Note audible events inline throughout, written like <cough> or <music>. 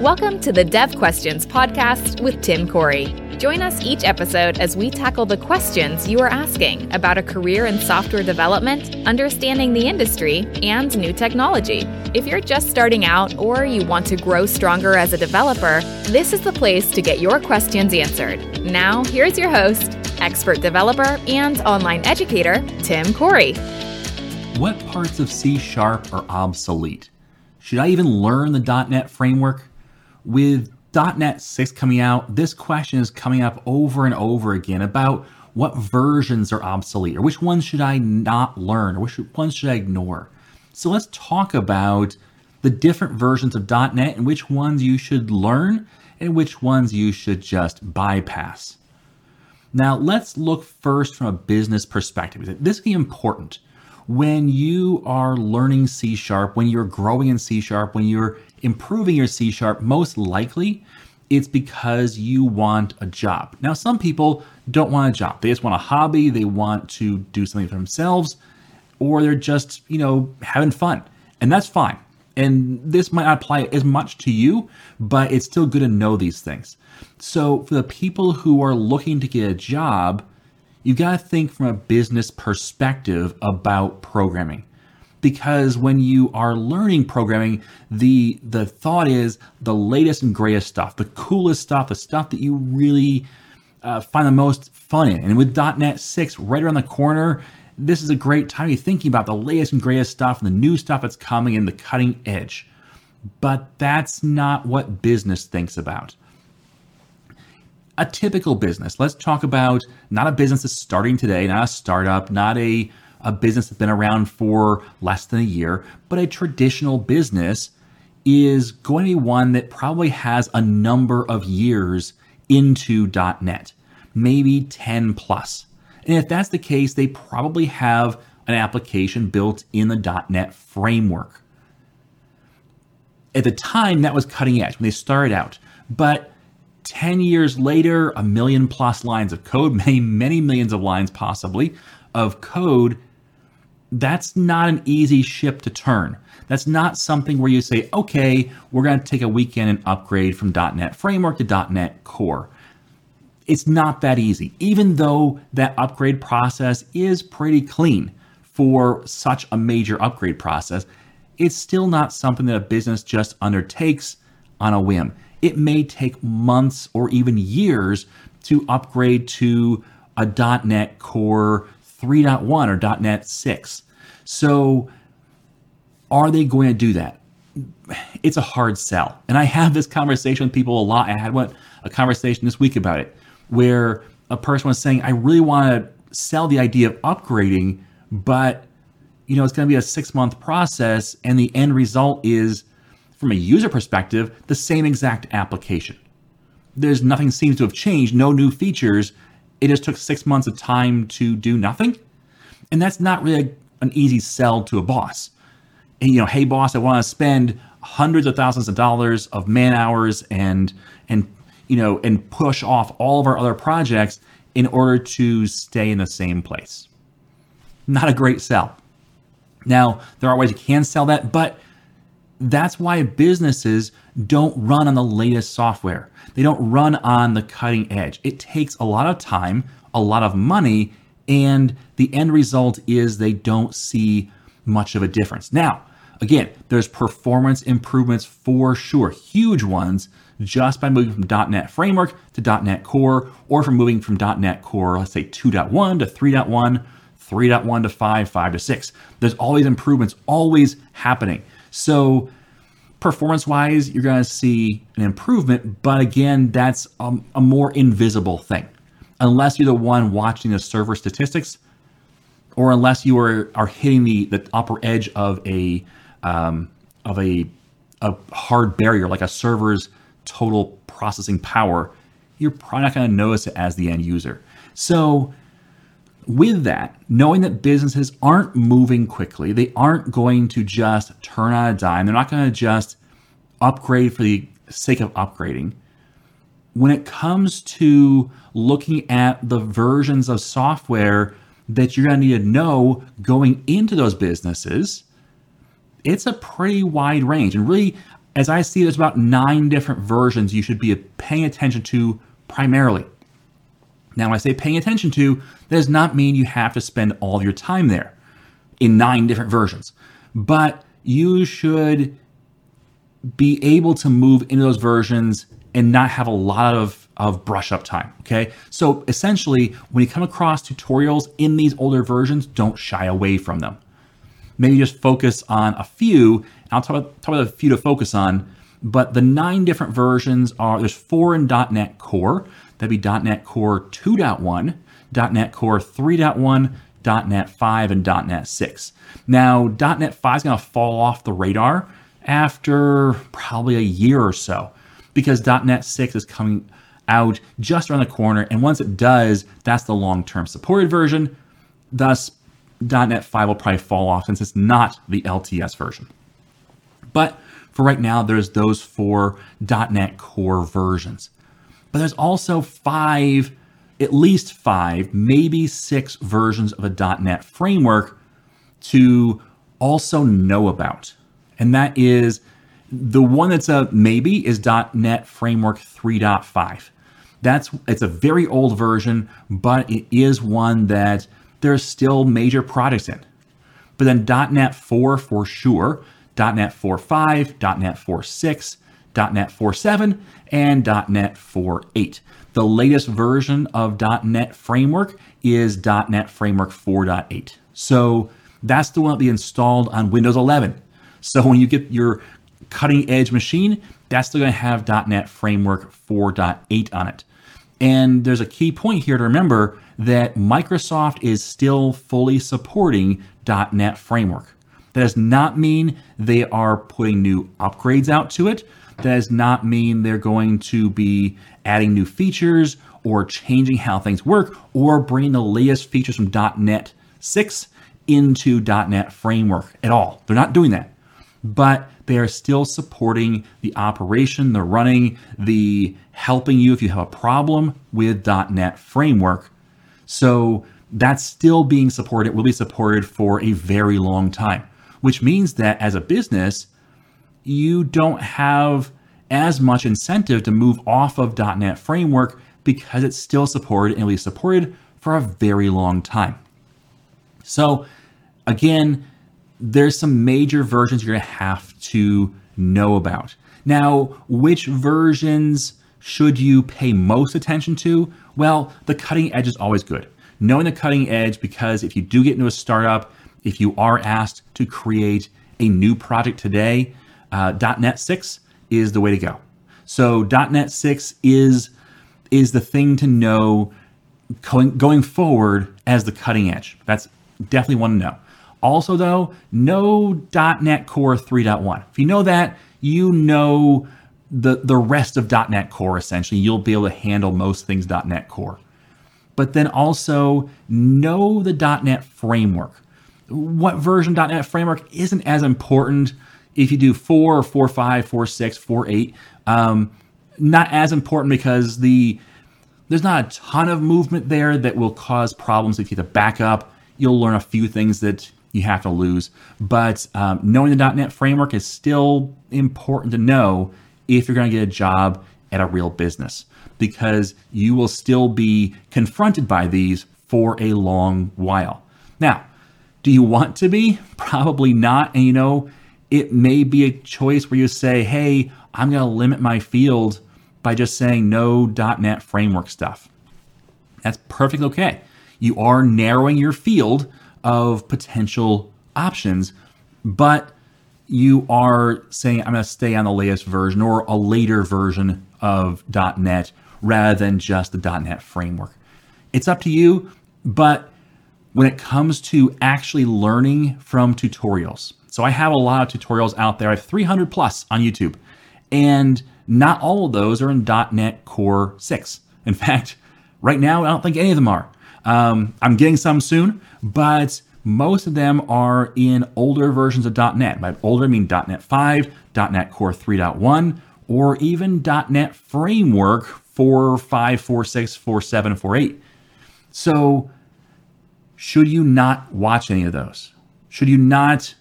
Welcome to the Dev Questions podcast with Tim Corey. Join us each episode as we tackle the questions you are asking about a career in software development, understanding the industry, and new technology. If you're just starting out or you want to grow stronger as a developer, this is the place to get your questions answered. Now, here's your host, expert developer and online educator, Tim Corey. What parts of C Sharp are obsolete? Should I even learn the .NET framework? With .NET 6 coming out, this question is coming up over and over again about what versions are obsolete or which ones should I not learn or which ones should I ignore. So let's talk about the different versions of .NET and which ones you should learn and which ones you should just bypass. Now, let's look first from a business perspective. This is important. When you are learning C Sharp, when you're growing in C Sharp, when you're improving your C Sharp, most likely it's because you want a job. Now, some people don't want a job. They just want a hobby. They want to do something for themselves, or they're just, you know, having fun. And that's fine. And this might not apply as much to you, but it's still good to know these things. So, for the people who are looking to get a job, you got to think from a business perspective about programming because when you are learning programming, the the thought is the latest and greatest stuff, the coolest stuff, the stuff that you really uh, find the most fun in. And with .NET 6 right around the corner, this is a great time to be thinking about the latest and greatest stuff and the new stuff that's coming and the cutting edge. But that's not what business thinks about. A typical business. Let's talk about not a business that's starting today, not a startup, not a a business that's been around for less than a year, but a traditional business is going to be one that probably has a number of years into .NET, maybe 10 plus. And if that's the case, they probably have an application built in the .NET framework. At the time, that was cutting edge when they started out. But 10 years later, a million plus lines of code, <laughs> many, many millions of lines possibly, of code that's not an easy ship to turn. That's not something where you say, okay, we're going to take a weekend and upgrade from .NET Framework to .NET Core. It's not that easy, even though that upgrade process is pretty clean for such a major upgrade process. It's still not something that a business just undertakes on a whim. It may take months or even years to upgrade to a .NET Core 3.1 or .NET 6. So are they going to do that? It's a hard sell. And I have this conversation with people a lot. I had one, a conversation this week about it where a person was saying, I really want to sell the idea of upgrading, but you know, it's going to be a six month process. And the end result is, from a user perspective, the same exact application. There's nothing seems to have changed, no new features, it just took six months of time to do nothing. And that's not really an easy sell to a boss. And, you know, hey boss, I want to spend hundreds of thousands of dollars of man hours and and you know and push off all of our other projects in order to stay in the same place. Not a great sell. Now, there are ways you can sell that, but that's why businesses don't run on the latest software. They don't run on the cutting edge. It takes a lot of time, a lot of money, and the end result is they don't see much of a difference. Now, again, there's performance improvements for sure, huge ones, just by moving from .NET Framework to .NET Core, or from moving from .NET Core, let's say 2.1 to 3.1, 3.1 to 5, 5 to 6. There's always improvements, always happening. So performance wise, you're going to see an improvement, but again, that's a, a more invisible thing. Unless you're the one watching the server statistics, or unless you are, are hitting the, the upper edge of a um, of a, a hard barrier like a server's total processing power, you're probably not going to notice it as the end user. So with that, knowing that businesses aren't moving quickly, they aren't going to just turn on a dime, they're not going to just upgrade for the sake of upgrading. When it comes to looking at the versions of software that you're going to need to know going into those businesses, it's a pretty wide range. And really, as I see, there's about nine different versions you should be paying attention to primarily. Now, when I say paying attention to, that does not mean you have to spend all your time there in nine different versions, but you should be able to move into those versions and not have a lot of, of brush up time. Okay. So essentially, when you come across tutorials in these older versions, don't shy away from them. Maybe just focus on a few. I'll talk about, talk about a few to focus on. But the nine different versions are there's four in .NET Core. That'd be .NET Core 2.1, .NET Core 3.1, .NET 5, and .NET 6. Now, .NET 5 is going to fall off the radar after probably a year or so because .NET 6 is coming out just around the corner. And once it does, that's the long term supported version. Thus, .NET 5 will probably fall off since it's not the LTS version. But for right now, there's those four .NET Core versions. But there's also five, at least five, maybe six versions of a .NET framework to also know about. And that is the one that's a maybe is .NET Framework 3.5. That's it's a very old version, but it is one that there's still major products in. But then .NET 4 for sure, .NET 4.5, .NET 4.6, .NET 4.7, and .NET 4.8. The latest version of .NET Framework is .NET Framework 4.8. So that's the one that be installed on Windows 11. So when you get your cutting edge machine, that's still going to have .NET Framework 4.8 on it. And there's a key point here to remember that Microsoft is still fully supporting .NET Framework. That does not mean they are putting new upgrades out to it. Does not mean they're going to be adding new features or changing how things work or bringing the latest features from .NET 6 into .NET Framework at all. They're not doing that but they are still supporting the operation, the running, the helping you if you have a problem with .NET framework. So that's still being supported, will be supported for a very long time, which means that as a business, you don't have as much incentive to move off of .NET framework because it's still supported and will be supported for a very long time. So again, there's some major versions you're going to have to know about. Now, which versions should you pay most attention to? Well, the cutting edge is always good. Knowing the cutting edge, because if you do get into a startup, if you are asked to create a new project today, uh, .NET 6 is the way to go. So .NET 6 is is the thing to know going, going forward as the cutting edge. That's definitely one to know. Also, though, know .NET Core 3.1. If you know that, you know the, the rest of .NET Core, essentially. You'll be able to handle most things .NET Core. But then also know the .NET Framework. What version .NET Framework isn't as important if you do 4 or 4.5, 4.6, 4.8. Um, not as important because the there's not a ton of movement there that will cause problems if you have to back up. You'll learn a few things that you have to lose. But um, knowing the .NET framework is still important to know if you're going to get a job at a real business because you will still be confronted by these for a long while. Now, do you want to be? <laughs> Probably not. And you know, it may be a choice where you say, hey, I'm going to limit my field by just saying no .NET framework stuff. That's perfectly okay. You are narrowing your field of potential options, but you are saying, I'm going to stay on the latest version or a later version of .NET rather than just the .NET framework. It's up to you, but when it comes to actually learning from tutorials, so I have a lot of tutorials out there. I have 300 plus on YouTube, and not all of those are in .NET Core 6. In <laughs> fact, right now, I don't think any of them are. Um, I'm getting some soon, but most of them are in older versions of .NET. By older, I mean .NET 5, .NET Core 3.1, or even .NET Framework 4, 5, 4, 6, 4, 7, 4, 8. So, should you not watch any of those? Should you not?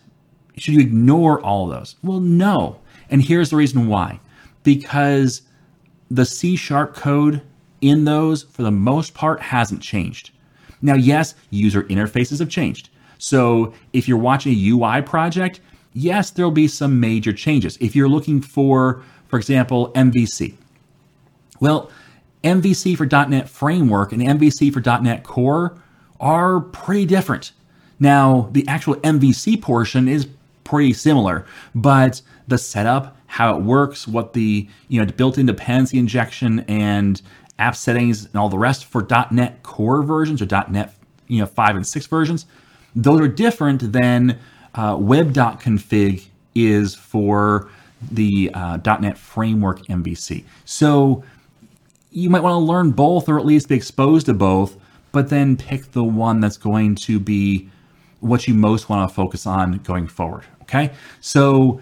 Should you ignore all those? Well, no. And here's the reason why because the C sharp code in those, for the most part, hasn't changed. Now, yes, user interfaces have changed. So if you're watching a UI project, yes, there'll be some major changes. If you're looking for, for example, MVC, well, MVC for .NET Framework and MVC for .NET Core are pretty different. Now, the actual MVC portion is pretty similar, but the setup, how it works, what the you know built-in dependency injection and app settings and all the rest for .NET Core versions or .NET you know five and six versions, those are different than uh, web.config is for the uh, .NET Framework MVC. So you might want to learn both or at least be exposed to both, but then pick the one that's going to be what you most want to focus on going forward. Okay. So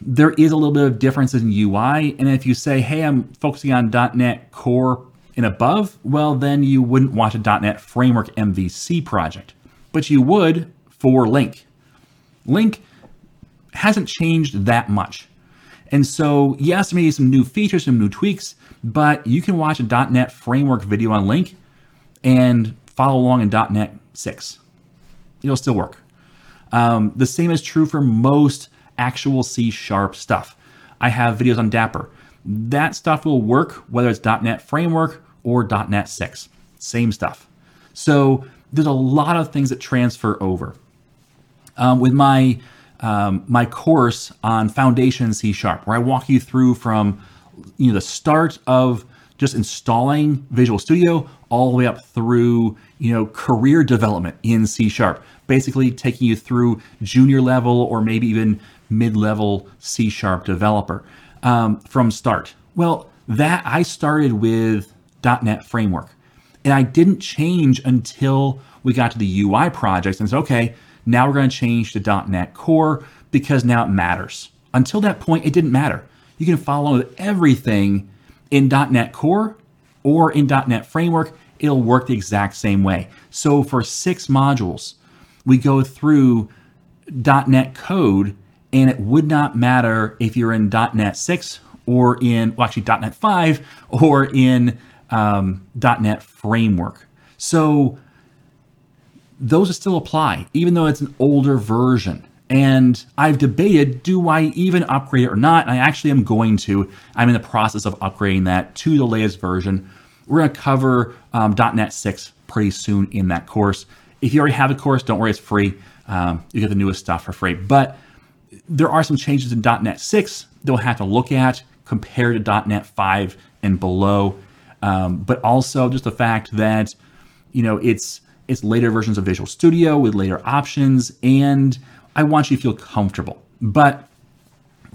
there is a little bit of differences in UI. And if you say, hey, I'm focusing on .NET Core and above, well, then you wouldn't watch a .NET Framework MVC project, but you would for LINQ. LINQ hasn't changed that much. And so, yes, maybe some new features, some new tweaks, but you can watch a .NET Framework video on LINQ and follow along in .NET 6. It'll still work. Um, the same is true for most actual C Sharp stuff. I have videos on Dapper. That stuff will work whether it's .NET Framework or .NET 6. Same stuff. So there's a lot of things that transfer over. Um, with my um, my course on Foundation C Sharp, where I walk you through from you know the start of just installing Visual Studio all the way up through you know career development in C Sharp, basically taking you through junior level or maybe even mid-level C Sharp developer um, from start. Well, that I started with .NET Framework, and I didn't change until we got to the UI projects and said, okay, now we're going to change to .NET Core because now it matters. Until that point, it didn't matter. You can follow everything in .NET Core or in .NET Framework. It'll work the exact same way. So for six modules, we go through .NET code, and it would not matter if you're in .NET 6 or in, well, actually .NET 5 or in um, .NET Framework. So those still apply, even though it's an older version. And I've debated do I even upgrade it or not? And I actually am going to. I'm in the process of upgrading that to the latest version. We're going to cover um, .NET 6 pretty soon in that course. If you already have the course, don't worry, it's free. Um, you get the newest stuff for free. But there are some changes in .NET 6 that we'll have to look at compared to .NET 5 and below. Um, but also just the fact that you know it's it's later versions of Visual Studio with later options, and I want you to feel comfortable. But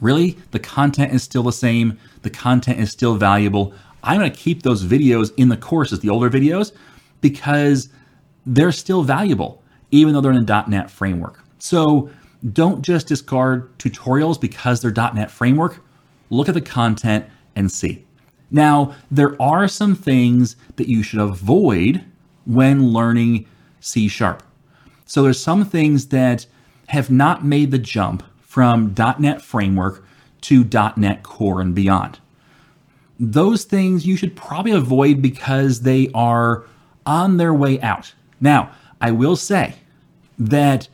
really, the content is still the same. The content is still valuable. I'm going to keep those videos in the courses, the older videos, because they're still valuable, even though they're in a .NET framework. So don't just discard tutorials because they're .NET framework. Look at the content and see. Now, there are some things that you should avoid when learning C sharp. So there's some things that have not made the jump from .NET Framework to .NET Core and beyond. Those things you should probably avoid because they are on their way out. Now, I will say that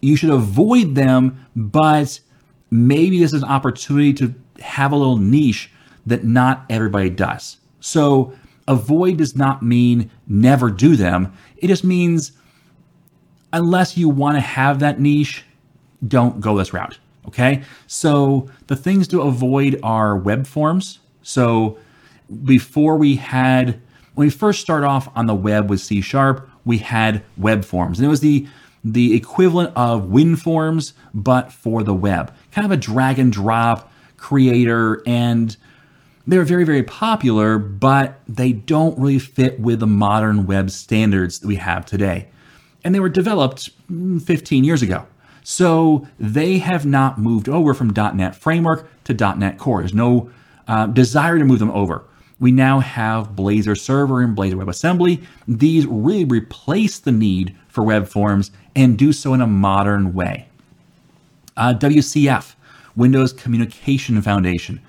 you should avoid them, but maybe this is an opportunity to have a little niche that not everybody does. So avoid does not mean never do them. It just means unless you want to have that niche, don't go this route. Okay. So the things to avoid are web forms. So before we had, when we first start off on the web with C sharp, we had web forms. And it was the the equivalent of WinForms, but for the web. Kind of a drag and drop creator and they're very, very popular, but they don't really fit with the modern web standards that we have today. And they were developed mm, 15 years ago. So they have not moved over from .NET Framework to .NET Core. There's no uh, desire to move them over. We now have Blazor Server and Blazor WebAssembly. These really replace the need for web forms and do so in a modern way. Uh, WCF Windows Communication Foundation.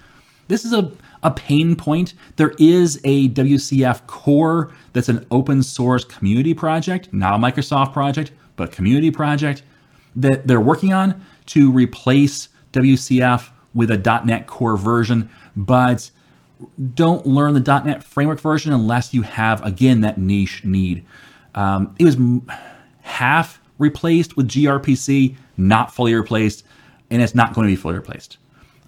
This is a, a pain point. There is a WCF core that's an open source community project, not a Microsoft project, but a community project that they're working on to replace WCF with a .NET Core version, but don't learn the .NET Framework version unless you have again that niche need. Um, it was half replaced with gRPC, not fully replaced, and it's not going to be fully replaced.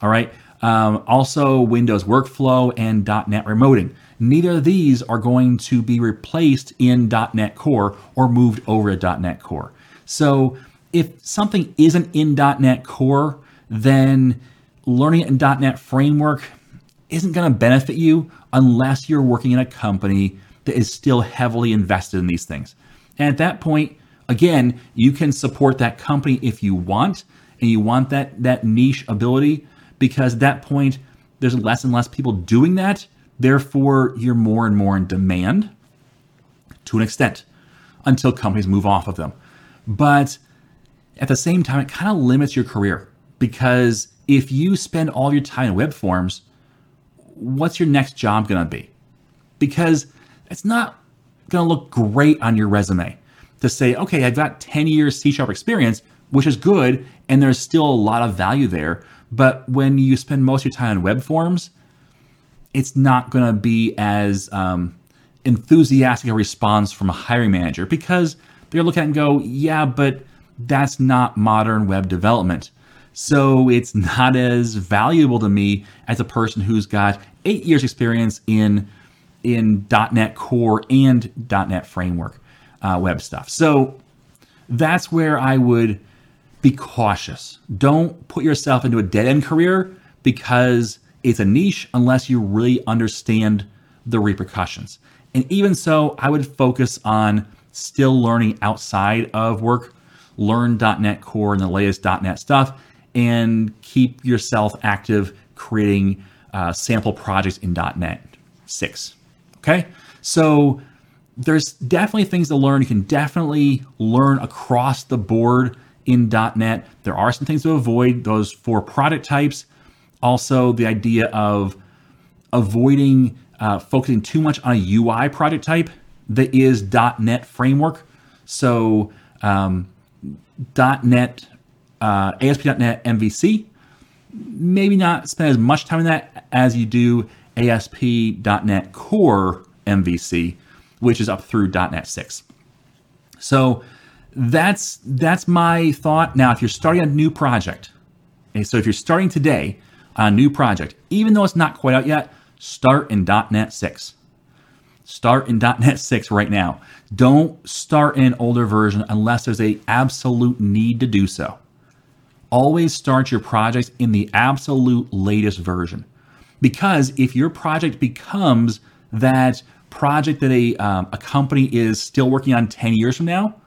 All right. Um, also, Windows Workflow and .NET Remoting. Neither of these are going to be replaced in .NET Core or moved over to .NET Core. So if something isn't in .NET Core, then learning it in .NET Framework isn't going to benefit you unless you're working in a company that is still heavily invested in these things. And at that point, again, you can support that company if you want, and you want that that niche ability because at that point there's less and less people doing that. Therefore, you're more and more in demand to an extent until companies move off of them. But at the same time, it kind of limits your career because if you spend all your time in web forms, what's your next job going to be? Because it's not going to look great on your resume to say, okay, I've got 10 years C sharp experience, which is good, and there's still a lot of value there. But when you spend most of your time in web forms, it's not going to be as um, enthusiastic a response from a hiring manager because they're looking at it and go, yeah, but that's not modern web development. So it's not as valuable to me as a person who's got eight years experience in in .NET Core and .NET Framework uh, web stuff. So that's where I would be cautious. Don't put yourself into a dead end career because it's a niche unless you really understand the repercussions. And even so, I would focus on still learning outside of work, learn .NET Core and the latest .NET stuff, and keep yourself active creating uh, sample projects in .NET 6. Okay, so there's definitely things to learn. You can definitely learn across the board in .NET. There are some things to avoid. Those four product types. Also, the idea of avoiding uh, focusing too much on a UI product type that is .NET framework. So um, .NET, uh, ASP.NET MVC, maybe not spend as much time in that as you do ASP.NET Core MVC, which is up through .NET 6. So that's that's my thought. Now, if you're starting a new project, okay, so if you're starting today a new project, even though it's not quite out yet, start in .NET 6. Start in .NET 6 right now. Don't start in an older version unless there's a absolute need to do so. Always start your projects in the absolute latest version. Because if your project becomes that project that a, um, a company is still working on 10 years from now,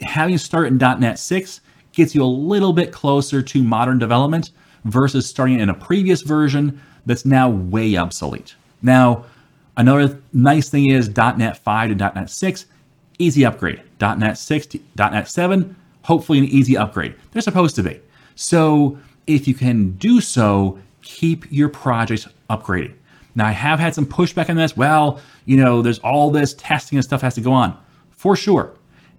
having to start in .NET 6 gets you a little bit closer to modern development versus starting in a previous version that's now way obsolete. Now, another nice thing is .NET 5 to .NET 6, easy upgrade. .NET 6 to .NET 7, hopefully an easy upgrade. They're supposed to be. So if you can do so, keep your projects upgrading. Now, I have had some pushback on this. Well, you know, there's all this testing and stuff has to go on. For sure.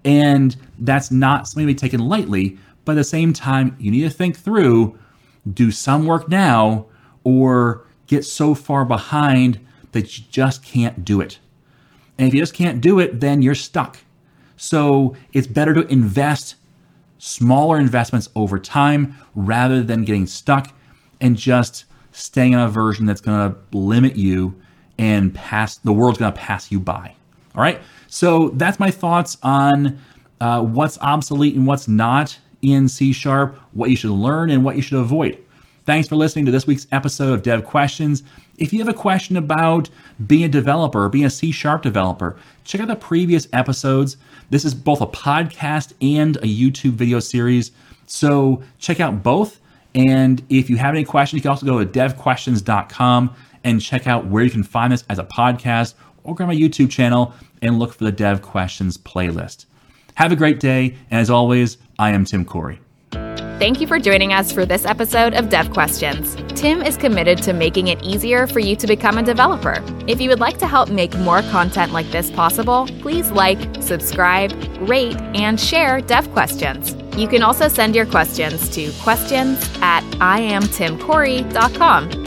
And that's not something to be taken lightly. But at the same time, you need to think through do some work now or get so far behind that you just can't do it. And if you just can't do it, then you're stuck. So it's better to invest smaller investments over time rather than getting stuck and just staying on a version that's going to limit you and pass the world's going to pass you by. All right. So that's my thoughts on uh, what's obsolete and what's not in C Sharp, what you should learn and what you should avoid. Thanks for listening to this week's episode of Dev Questions. If you have a question about being a developer, being a C Sharp developer, check out the previous episodes. This is both a podcast and a YouTube video series. So check out both. And if you have any questions, you can also go to devquestions.com and check out where you can find this as a podcast or go to my YouTube channel and look for the Dev Questions playlist. Have a great day, and as always, I am Tim Corey. Thank you for joining us for this episode of Dev Questions. Tim is committed to making it easier for you to become a developer. If you would like to help make more content like this possible, please like, subscribe, rate, and share Dev Questions. You can also send your questions to questions at iamtimcorey.com.